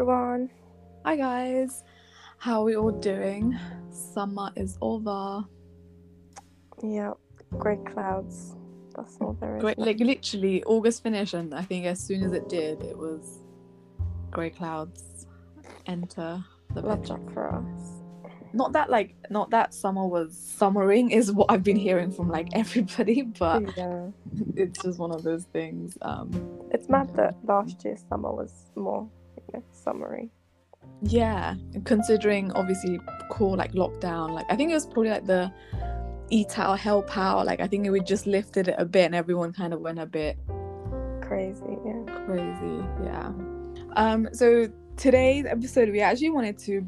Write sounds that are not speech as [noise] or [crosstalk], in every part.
everyone. Hi guys, how are we all doing? Summer is over. Yeah, grey clouds. That's all there is. Great, like literally August finished, and I think as soon as it did, it was grey clouds enter the Love bedroom. that for us. Not that like, not that summer was summering is what I've been hearing from like [laughs] everybody, but yeah. it's just one of those things. Um, It's mad that last year's summer was more, summery. yeah, considering obviously cool like lockdown, like I think it was probably like the eat out, help out. Like I think it we just lifted it a bit, and everyone kind of went a bit Crazy, yeah. crazy yeah um so today's episode we actually wanted to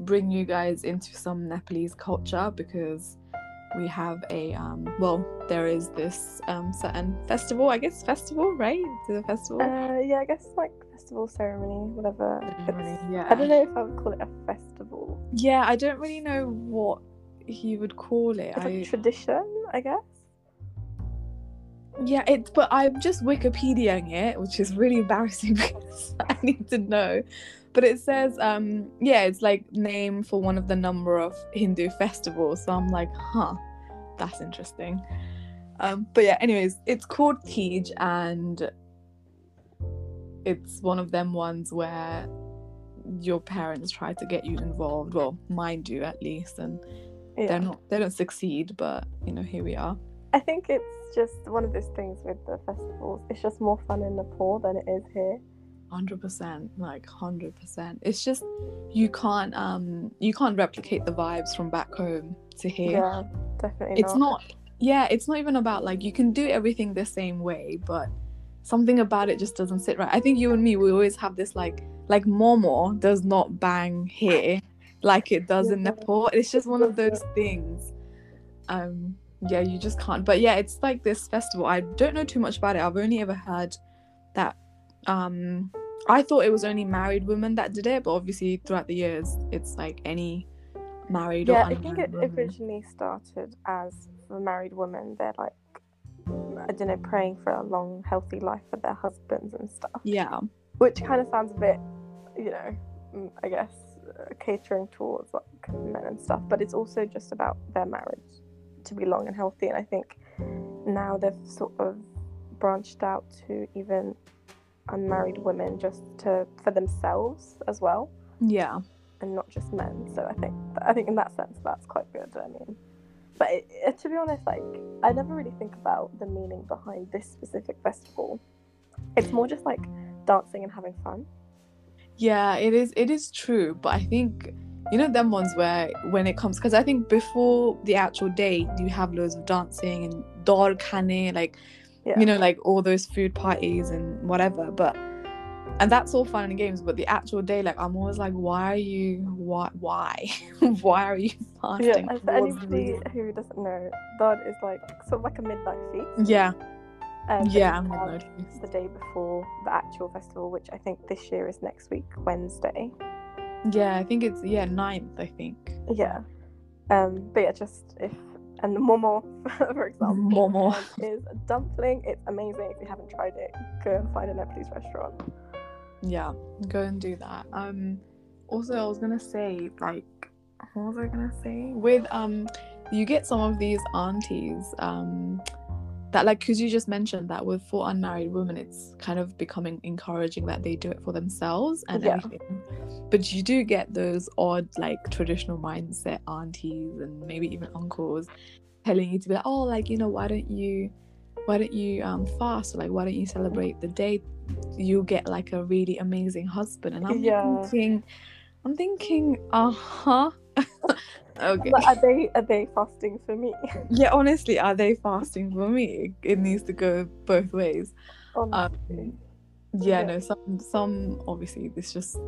bring you guys into some nepalese culture because we have a um well there is this um certain festival i guess festival right it's a festival Uh, yeah, I guess like festival ceremony, whatever. Ceremony, yeah. I don't know if I would call it a festival. yeah i don't really know what you would call it It's like I, a tradition, I guess. yeah it's but i'm just wikipediaing it which is really embarrassing [laughs] because i need to know but it says um yeah it's like name for one of the number of hindu festivals so i'm like huh that's interesting um but yeah anyways it's called Teej and it's one of them ones where your parents try to get you involved well mine do at least and Yeah. they're not they don't succeed but you know here we are I think it's just one of those things with the festivals. It's just more fun in Nepal than it is here. Hundred percent, like hundred percent. It's just you can't um you can't replicate the vibes from back home to here. Yeah, definitely it's not. Yeah, it's not even about like you can do everything the same way, but something about it just doesn't sit right. I think you and me, we always have this like like Momo does not bang here like it does in Nepal. It's just one of those things. Um, yeah, you just can't. But yeah, it's like this festival. I don't know too much about it. I've only ever heard that. Um, I thought it was only married women that did it, but obviously throughout the years, it's like any married or. Yeah, I think it woman. originally started as for married women. They're like, I don't know, praying for a long, healthy life for their husbands and stuff. Yeah, Which kind of sounds a bit, you know, mm, I guess, uh, catering towards like men and stuff. But it's also just about their marriage to be long and healthy. And I think now they've sort of branched out to even unmarried women just to for themselves as well yeah, and not just men. So I think I think in that sense that's quite good. I mean, but it, it- to be honest, like I never really think about the meaning behind this specific festival. It's more just like dancing and having fun. yeah. It is. It is true, but I think you know them ones where when it comes because I think before the actual day you have loads of dancing and dor khane like Yeah. you know like all those food parties and whatever but and that's all fun and games but the actual day like i'm always like why are you why why [laughs] why are you [laughs] Yeah, fasting and for anybody who doesn't know, Dod is like sort of like a midnight feast. yeah Um, yeah you midnight feast. the day before the actual festival, which I think this year is next week, Wednesday. yeah i think it's yeah ninth i think Yeah. Um, but yeah, just if and the momo, [laughs] for example, Momo. um, is a dumpling. It's amazing. If you haven't tried it, go and find a Nepalese restaurant. yeah go and do that um also i was gonna say like what was i gonna say with um you get some of these aunties um that like because you just mentioned that with for unmarried women it's kind of becoming encouraging that they do it for themselves and Yeah. everything. But you do get those odd like traditional mindset aunties and maybe even uncles telling you to be like oh like you know why don't you why don't you um fast? Or like why don't you celebrate the day you get like a really amazing husband. And i'm Yeah. thinking i'm thinking uh-huh [laughs] okay But are they are they fasting for me? [laughs] yeah honestly are they fasting for me it needs to go both ways um yeah Yeah. no some some obviously it's just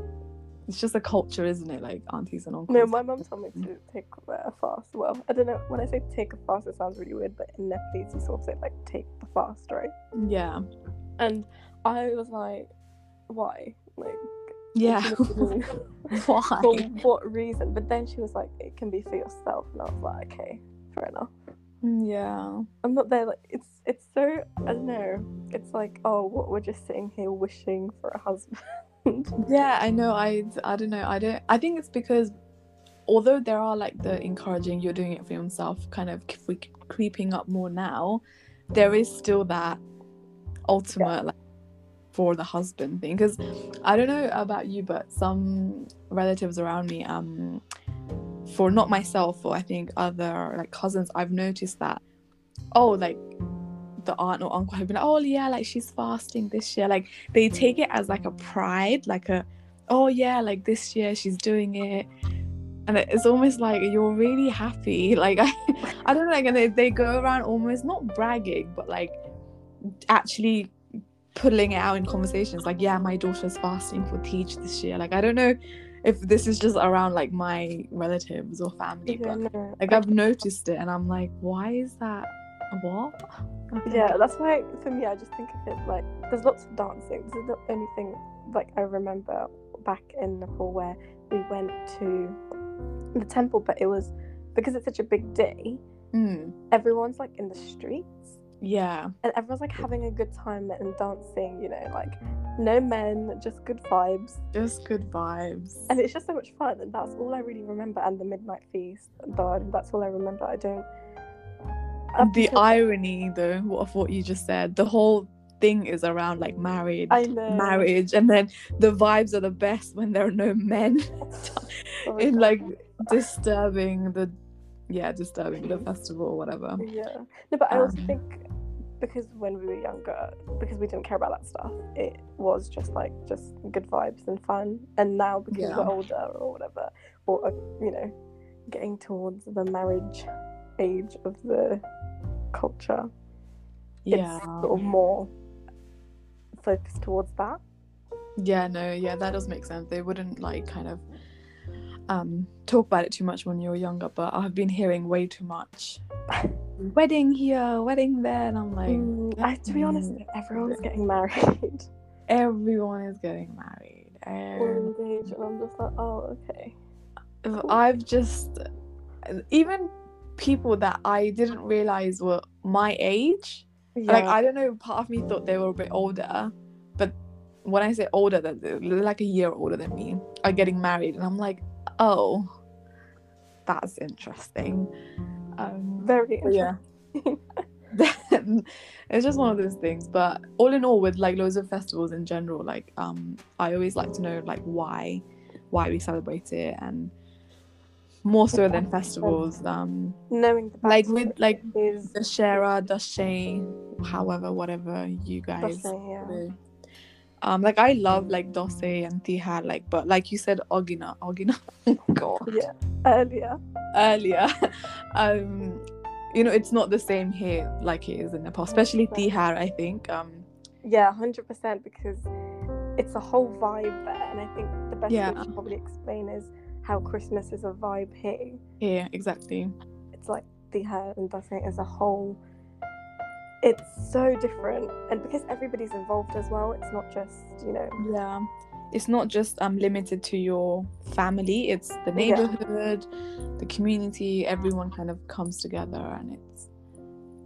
it's just a culture isn't it like aunties and uncles no, my mum told me to take a fast. Well, I don't know. When I say take a fast, it sounds really weird, but in Nepalese, you sort of say like take the fast, right? yeah And I was like, why? Like, yeah what do you mean? why [laughs] for what reason? But then she was like, it can be for yourself, and I was like, okay, fair enough. Mm, yeah I'm not there. Like, it's it's so I don't know. It's like, oh, what we're just sitting here wishing for a husband. [laughs] Yeah, I know. I I don't know. I don't. I think it's because although there are like the encouraging you're doing it for yourself kind of cre- creeping up more now, there is still that ultimate like for the husband thing. Because I don't know about you, but some relatives around me, um, for not myself or I think other like cousins, I've noticed that oh like the aunt or uncle have been like, oh yeah, like she's fasting this year. Like they take it as like a pride, like a oh yeah, like this year she's doing it. And it's almost like you're really happy. [laughs] Like I, I don't know, like and they, they go around almost not bragging, but like actually pulling it out in conversations. Like, yeah, my daughter's fasting for Teej this year. Like I don't know if this is just around like my relatives or family, Yeah, but no, like I've noticed it and I'm like, why is that what? [laughs] Yeah, that's why for me, I just think of it like there's lots of dancing. This is the only thing like I remember back in Nepal where we went to the temple, but it was because it's such a big day. Mm, Everyone's like in the streets yeah. and everyone's like having a good time and dancing. You know, like no men, just good vibes, Just good vibes. and it's just so much fun. And that's all I really remember. And the midnight feast, though, that's all I remember. I don't. up the irony though of what you just said, the whole thing is around like married I know. marriage and then the vibes are the best when there are no men [laughs] [laughs] Oh in God. like disturbing the yeah, disturbing the festival or whatever. Yeah. No, but I also Um, think because when we were younger, because we didn't care about that stuff, it was just like just good vibes and fun. And now because Yeah. we're older or whatever, or uh, you know, getting towards the marriage age of the culture, Yeah. it's sort of more focused towards that. Yeah, no, yeah, that does make sense. They wouldn't like kind of um talk about it too much when you were younger, but I've been hearing way too much. [laughs] wedding here, wedding there, and I'm like, Mm, I, to be honest, everyone's getting married [laughs] everyone is getting married. And engaged, and I'm just like, oh, okay. I've just even people that I didn't realize were my age. Yeah. Like I don't know, part of me thought they were a bit older, but when I say older, that they're like a year older than me are getting married, and I'm like, oh, that's interesting. Um, very yeah. [laughs] [laughs] it's just one of those things but all in all with like loads of festivals in general like um i always like to know like why why we celebrate it and more so than festivals um Knowing like with like is the shara dashay however whatever you guys yeah. um like i love like dosay and tihar like but like you said ogina ogina [laughs] god yeah earlier. earlier um you know it's not the same here like it is in nepal especially tihar i think um Yeah, hundred percent because it's a whole vibe there, and I think the best Yeah. way to probably explain is how Christmas is a vibe here. Yeah, exactly It's like the hair and Dasai as a whole. It's so different, and because everybody's involved as well, it's not just you know. yeah it's not just um limited to your family it's the Yeah. neighborhood the community everyone kind of comes together and it's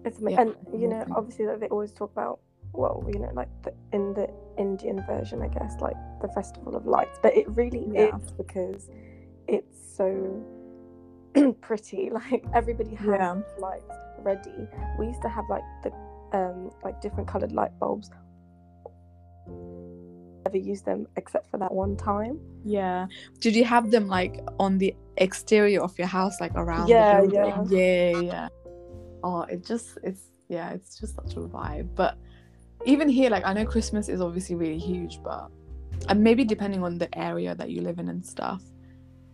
It's Yeah, and you know obviously that they always talk about well you know like the, in the Indian version I guess like the festival of lights, but it really Yeah. is because it's so [clears throat] pretty. [laughs] Like everybody has Yeah. lights ready. We used to have like the um like different colored light bulbs. Never used them except for that one time. yeah did you have them like on the exterior of your house like around Yeah, building? yeah yeah oh it just it's yeah it's just such a vibe but even here like i know christmas is obviously really huge but and maybe depending on the area that you live in and stuff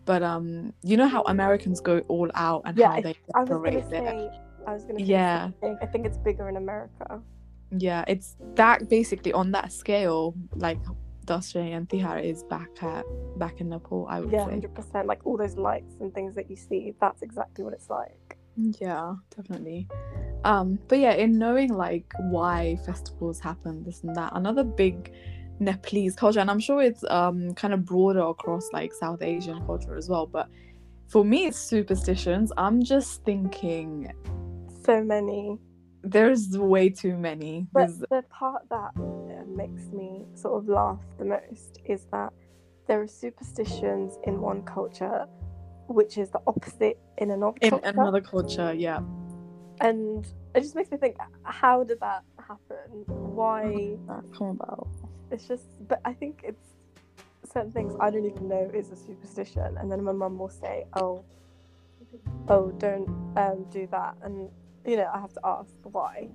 but um you know how americans go all out and Yeah, how they I was gonna decorate say I was gonna say Yeah. I think it's bigger in America. yeah it's that basically on that scale like Dashay and Tihar is back at back in Nepal I would Yeah, say hundred percent. Like all those lights and things that you see, that's exactly what it's like. yeah definitely um but yeah in knowing like why festivals happen this and that another big Nepalese culture and I'm sure it's um kind of broader across like South Asian culture as well but for me it's superstitions I'm just thinking So many. There's way too many But There's- the part that that makes me sort of laugh the most is that there are superstitions in one culture which is the opposite in another In culture. another culture, yeah. and it just makes me think how did that happen why That come about. it's just but i think it's certain things i don't even know is a superstition and then my mum will say oh oh don't um do that and you know i have to ask why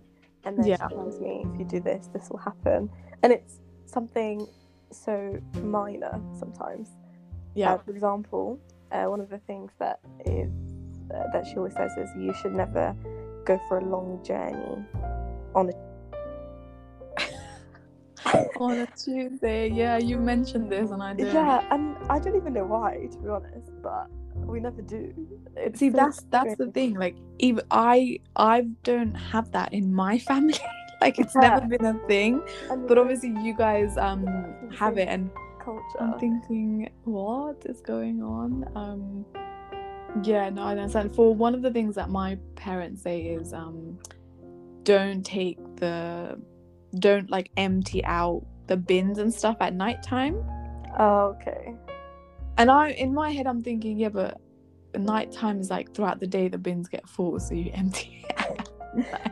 and then Yeah. she tells me if you do this this will happen and it's something so minor sometimes Yeah. uh, for example, uh, one of the things that is uh, that she always says is you should never go for a long journey on a [laughs] on a Tuesday. Yeah, you mentioned this and I did. yeah, and I don't even know why to be honest, but we never do. It's See, so that's that's the thing. Like, even I I don't have that in my [laughs] family. like, it's Yeah. never been a thing. And But obviously, you guys um have it, and culture. I'm thinking, what is going on? Um, yeah, no, I understand. For one of the things that my parents say is, um, don't take the, don't like empty out the bins and stuff at nighttime. oh, okay. And I, in my head, I'm thinking, yeah, but nighttime is like throughout the day the bins get full, so you [laughs] empty. it [laughs] out.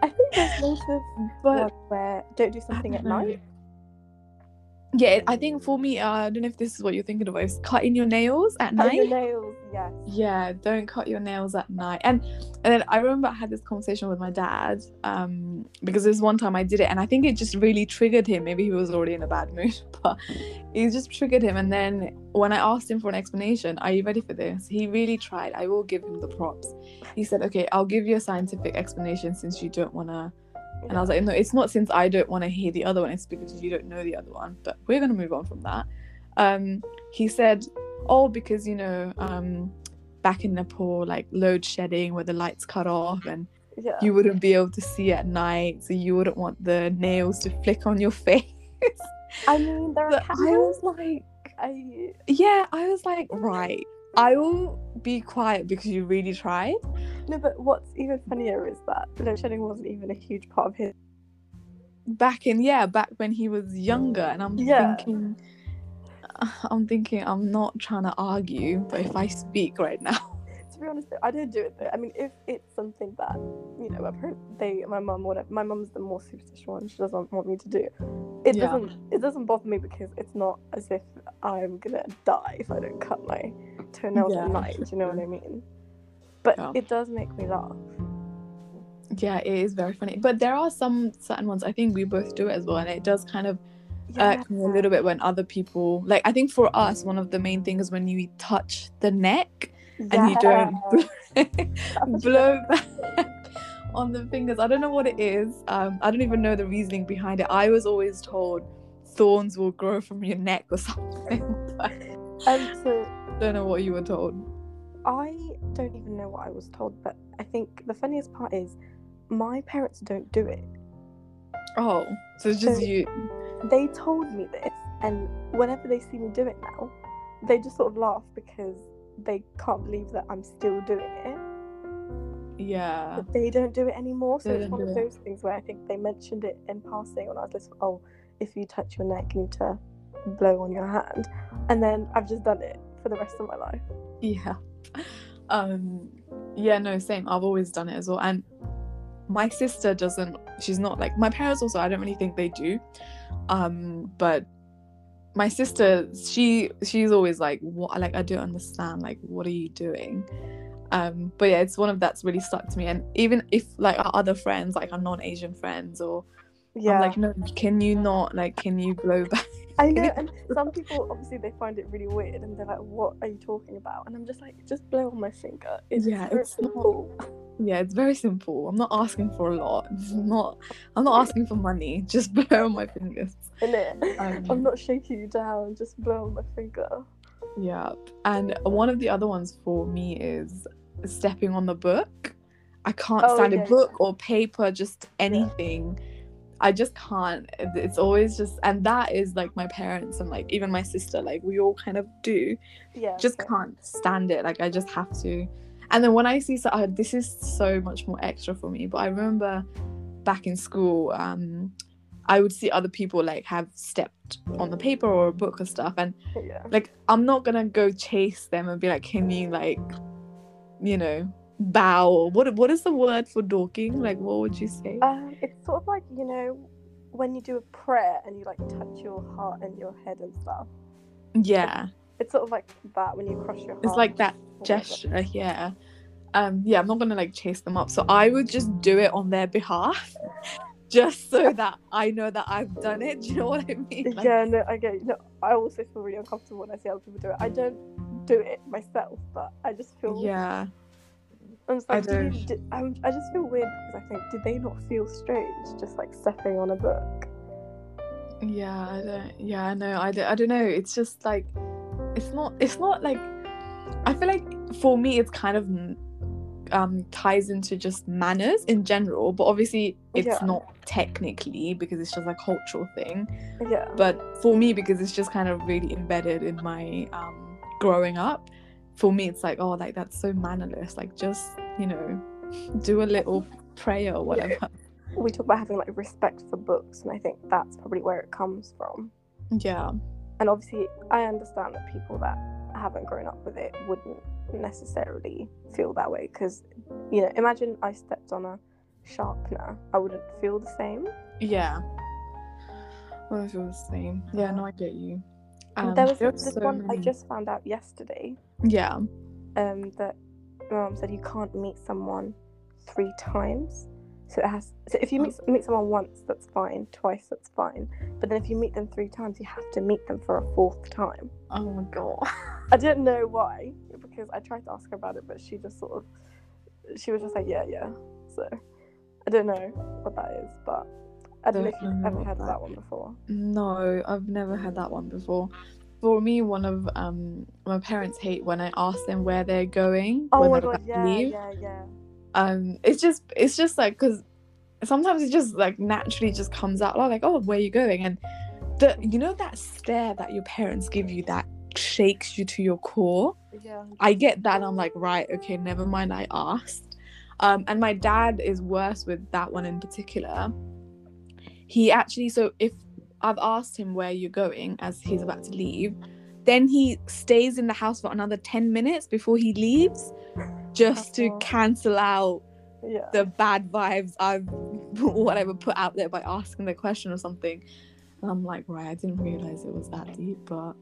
I think there's also but one where don't do something at night. Yeah, I think for me, uh, I don't know if this is what you're thinking of. Is cutting your nails at Cut night. your nails, yes. Yeah, don't cut your nails at night. And and then I remember I had this conversation with my dad um, because there's one time I did it, and I think it just really triggered him. Maybe he was already in a bad mood, [laughs] but it just triggered him. And then when I asked him for an explanation, are you ready for this? He really tried. I will give him the props. He said, "Okay, I'll give you a scientific explanation since you don't wanna." And I was like, "No, it's not since I don't want to hear the other one. It's because you don't know the other one." But we're gonna move on from that. Um, he said, "Oh, because you know." Um, back in Nepal, like load shedding where the lights cut off and yeah. you wouldn't be able to see at night, so you wouldn't want the nails to flick on your [laughs] face. I mean, there are But I was like, I, yeah, I was like, right, I will be quiet because you really tried. no, but what's even funnier is that load shedding wasn't even a huge part of his. Back in, yeah, back when he was younger, and I'm Yeah. thinking, [laughs] I'm thinking, I'm not trying to argue, but if I speak right now, To be honest, I don't do it though. I mean, if it's something that you know, my parents, they, my mum, whatever. My mum's the more superstitious one. She doesn't want me to do. It Yeah. doesn't. It doesn't bother me because it's not as if I'm gonna die if I don't cut my toenails Yeah, at night. Do you know what I mean? But Yeah. it does make me laugh. yeah, it is very funny. But there are some certain ones I think we both do it as well, and it does kind of irk me a little bit when other people like i think for us one of the main things when you touch the neck and you don't [laughs] blow back on the fingers. I don't know what it is. Um i don't even know the reasoning behind it. I was always told thorns will grow from your neck or [laughs] something. But Um, so i don't know what you were told. I don't even know what I was told, but I think the funniest part is my parents don't do it. oh so it's just So- you. They told me this, and whenever they see me do it now, they just sort of laugh because they can't believe that I'm still doing it. yeah But they don't do it anymore. So They it's one of do it. those things where I think they mentioned it in passing when I was listening. Oh, if you touch your neck, you need to blow on your hand, and then I've just done it for the rest of my life. yeah um yeah no same i've always done it as well and my sister doesn't she's not like my parents also i don't really think they do um but my sister she she's always like what like i don't understand like what are you doing um but yeah it's one of that's really stuck to me and even if like our other friends like our non-asian friends or Yeah, i'm like no can you not like can you blow [laughs] back I know, and some people obviously they find it really weird, and they're like, "What are you talking about?" And I'm just like, "Just blow on my finger." It's Yeah, it's not-. Yeah, it's very simple. I'm not asking for a lot. It's not. I'm not asking for money. [laughs] Just blow on my fingers. Um, I'm not shaking you down. Just blow on my finger. Yeah, and one of the other ones for me is stepping on the book. I can't Oh, stand yeah, a book or paper, just anything. I just can't. It's always just, and that is like my parents and like even my sister. Like we all kind of do. Yeah. just okay. can't stand it. Like I just have to. And then when I see so uh, this is so much more extra for me. But I remember back in school, um, I would see other people like have stepped on the paper or a book or stuff, and Yeah. like I'm not gonna go chase them and be like, can you like, you know, bow? Or what what is the word for dorking? Like, what would you say? Um, it's sort of like you know when you do a prayer and you like touch your heart and your head and stuff. yeah, It's sort of like that when you cross your heart. it's like that gesture. Yeah. Um. Yeah, I'm not gonna like chase them up, so I would just do it on their behalf, [laughs] just so [laughs] that I know that I've done it. Do you know what I mean? Like, yeah, no, I get. You. No, I also feel really uncomfortable when I see other people do it. I don't do it myself, but I just feel. Yeah. I'm just I do you- I'm, I just feel weird because I think, did they not feel strange just like stepping on a book? Yeah, I don't. Yeah, I know. I don't, I don't know. It's just like, it's not. It's not like. I feel like for me, it's kind of um ties into just manners in general, but obviously it's Yeah. not technically because it's just a cultural thing. Yeah. But for me, because it's just kind of really embedded in my um growing up, for me, it's like oh, like that's so mannerless. Like just you know, do a little prayer or whatever. We talk about having like respect for books, and I think that's probably where it comes from. Yeah. And obviously, I understand that people that haven't grown up with it wouldn't necessarily feel that way because, you know, imagine I stepped on a sharpener, I wouldn't feel the same. Yeah. Well, I feel the same. Yeah, no, I get you. Um, there was there this so one I just found out yesterday Yeah. um, that my mum said you can't meet someone three times. So it has. So if you meet meet someone once, that's fine. Twice, that's fine. But then if you meet them three times, you have to meet them for a fourth time. Oh my god. [laughs] I didn't know why because I tried to ask her about it, but she just sort of she was just like, yeah, yeah. So I don't know what that is, but I don't know if you've ever heard of that that one before. No, I've never heard that one before. For me, one of um my parents hate when I ask them where they're going Oh my god, yeah, leave. yeah, yeah. Um, it's just it's just like because sometimes it just like naturally just comes out like oh where are you going and the you know that stare that your parents give you that shakes you to your core. Yeah. I get that. and I'm like, right, okay, never mind. I asked. Um, and my dad is worse with that one in particular. He actually, so if I've asked him where you're going as he's about to leave, then he stays in the house for another 10 minutes before he leaves just to cancel out Yeah. the bad vibes I've [laughs] whatever put out there by asking the question or something. And I'm like, right, I didn't realize it was that deep, but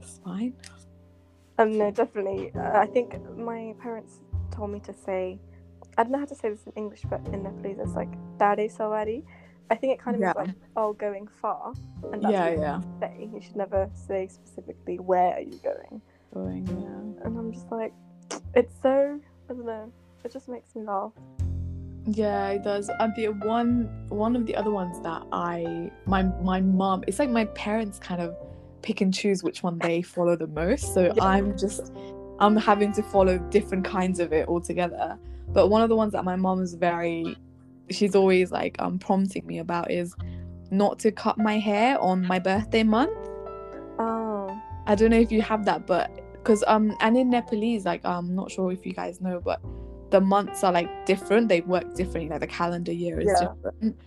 it's fine. Um, no, definitely. Uh, I think my parents told me to say, I don't know how to say this in English, but in Nepalese it's like "dare sawari." I think it kind of Yeah. means like "oh, going far," and that's Yeah, what you yeah. should say. You should never say specifically where are you going. Going, yeah. And I'm just like, it's so I don't know. It just makes me laugh. Yeah, it does. And the one one of the other ones that I my my mom it's like my parents kind of pick and choose which one they follow the most. So Yeah. I'm just I'm having to follow different kinds of it altogether. But one of the ones that my mom is very she's always like um prompting me about is not to cut my hair on my birthday month. Oh, I don't know if you have that, but because um and in Nepalese, like I'm not sure if you guys know, but the months are like different. They work differently. Like the calendar year is Yeah. different.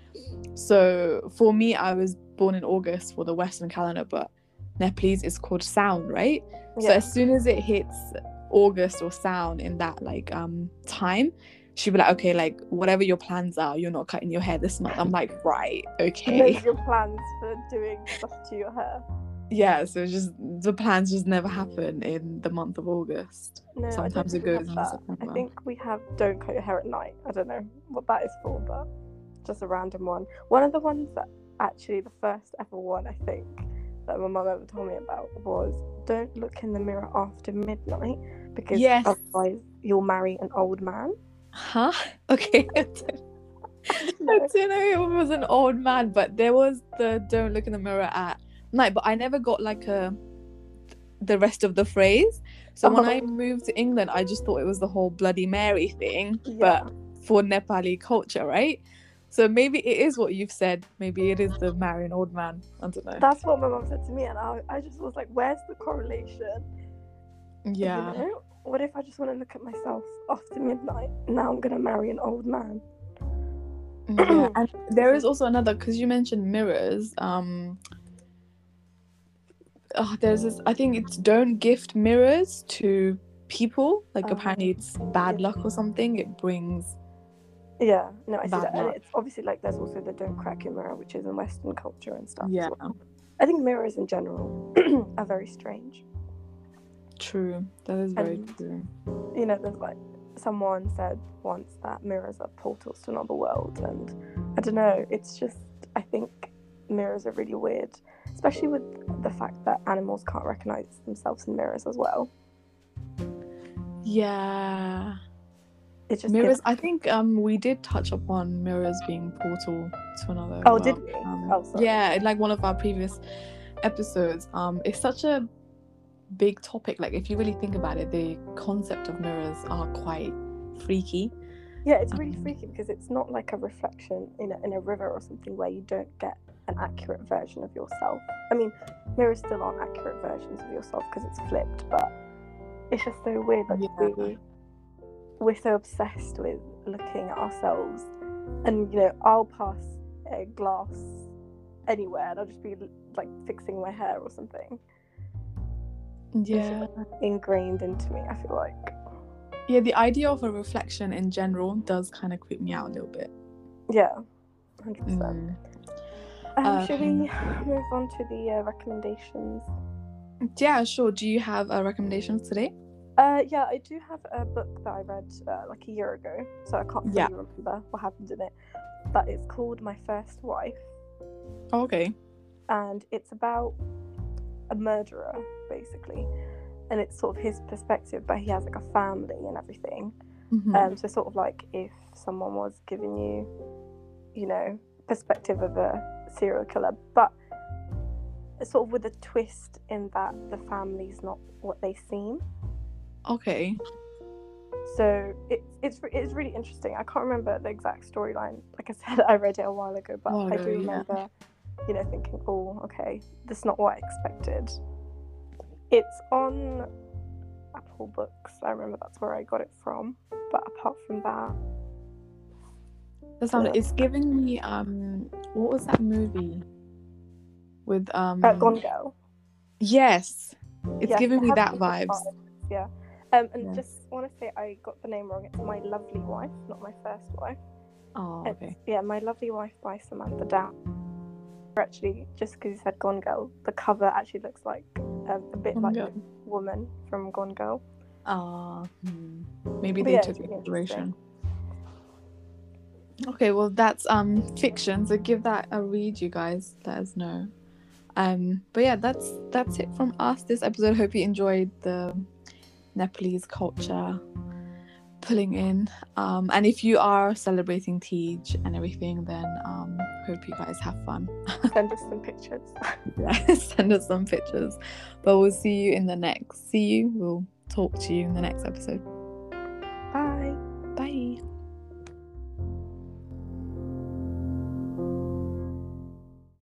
So for me, I was born in August for the Western calendar, but Nepalese is called Sound, right? So as soon as it hits August or Sound in that like um time, she'd be like, okay, like whatever your plans are, you're not cutting your hair this month. I'm like, right, [laughs] okay. Are your plans for doing stuff to your hair. Yeah so it's just the plans just never happen in the month of august No, Sometimes it goes we in have. September. I think we have don't cut your hair at night. I don't know what that is for, but just a random one. One of the ones that actually the first ever one I think that my mum ever told me about was don't look in the mirror after midnight because Yes. otherwise you'll marry an old man. huh [laughs] okay [laughs] I don't [laughs] I don't know if it was an old man but there was the don't look in the mirror at night but i never got like a the rest of the phrase so when i Oh. moved to england i just thought it was the whole bloody mary thing Yeah. but for nepali culture right so maybe it is what you've said maybe it is the marrying old man i don't know That's what my mom said to me, and I, I just was like, "Where's the correlation?" yeah You know? What if I just want to look at myself after midnight? Now I'm gonna marry an old man. yeah, [clears throat] and there is also another because you mentioned mirrors. Um, oh, there's this. I think it's don't gift mirrors to people. Like Oh. apparently it's bad luck or something. It brings. Yeah, no, I see that. And it's obviously like there's also the don't crack your mirror, which is in Western culture and stuff. Yeah. well. I think mirrors in general [clears throat] are very strange. True. That is very And- true. You know, there's like someone said once that mirrors are portals to another world, and I don't know. It's just I think mirrors are really weird, especially with the fact that animals can't recognize themselves in mirrors as well. Yeah. It just Mirrors. gives- I think um we did touch upon mirrors being portal to another. Oh, world. did we? Um, Oh, sorry. Yeah, like one of our previous episodes. Um, it's such a big topic. Like if you really think about it, the concept of mirrors are quite freaky. Yeah, it's really Um, freaky because it's not like a reflection in a, in a river or something where you don't get an accurate version of yourself. I mean, mirrors still aren't accurate versions of yourself because it's flipped, but it's just so weird. Like Yeah. we we're so obsessed with looking at ourselves, and you know, I'll pass a glass anywhere and I'll just be like fixing my hair or something. Yeah. ingrained into me. I feel like. Yeah, the idea of a reflection in general does kind of creep me out a little bit. Yeah, hundred percent. Mm. Um, should we Um, move on to the uh, recommendations? Yeah, sure. Do you have uh, recommendations today? Uh, yeah, I do have a book that I read uh, like a year ago, so I can't really Yeah. remember what happened in it. But it's called My First Wife, Oh, okay. and it's about a murderer basically, and it's sort of his perspective, but he has like a family and everything. Mhm. Um, so sort of like if someone was giving you, you know, perspective of a serial killer, but sort of with a twist in that the family's not what they seem. okay. So it's it's it's really interesting. I can't remember the exact storyline. Like I said, [laughs] I read it a while ago, but While I do yeah. remember, you know, thinking, "Oh, okay, this is not what I expected." It's on Apple Books. I remember that's where I got it from. But apart from that, That sounded. Yeah. It's giving me um. What was that movie? With um. uh, Gone Girl. Yes, it's Yes, giving me that those vibes. Yeah. Um, and Yeah. just want to say I got the name wrong. It's My Lovely Wife, not My First Wife. Oh, It's- okay. Yeah, My Lovely Wife by Samantha Down. Actually, just because you said Gone Girl, the cover actually looks like um, a bit Gone like Girl. the woman from Gone Girl. Ah, hmm. maybe But they yeah, took inspiration. Okay, well that's um fiction, so give that a read, you guys. Let us know. Um, but yeah, that's that's it from us this episode. Hope you enjoyed the Nepalese culture pulling in. Um, and if you are celebrating Teej and everything, then um, hope you guys have fun. [laughs] Send us some pictures. Yeah, [laughs] send us some pictures. But we'll see you in the next. See you. We'll talk to you in the next episode. Bye. Bye.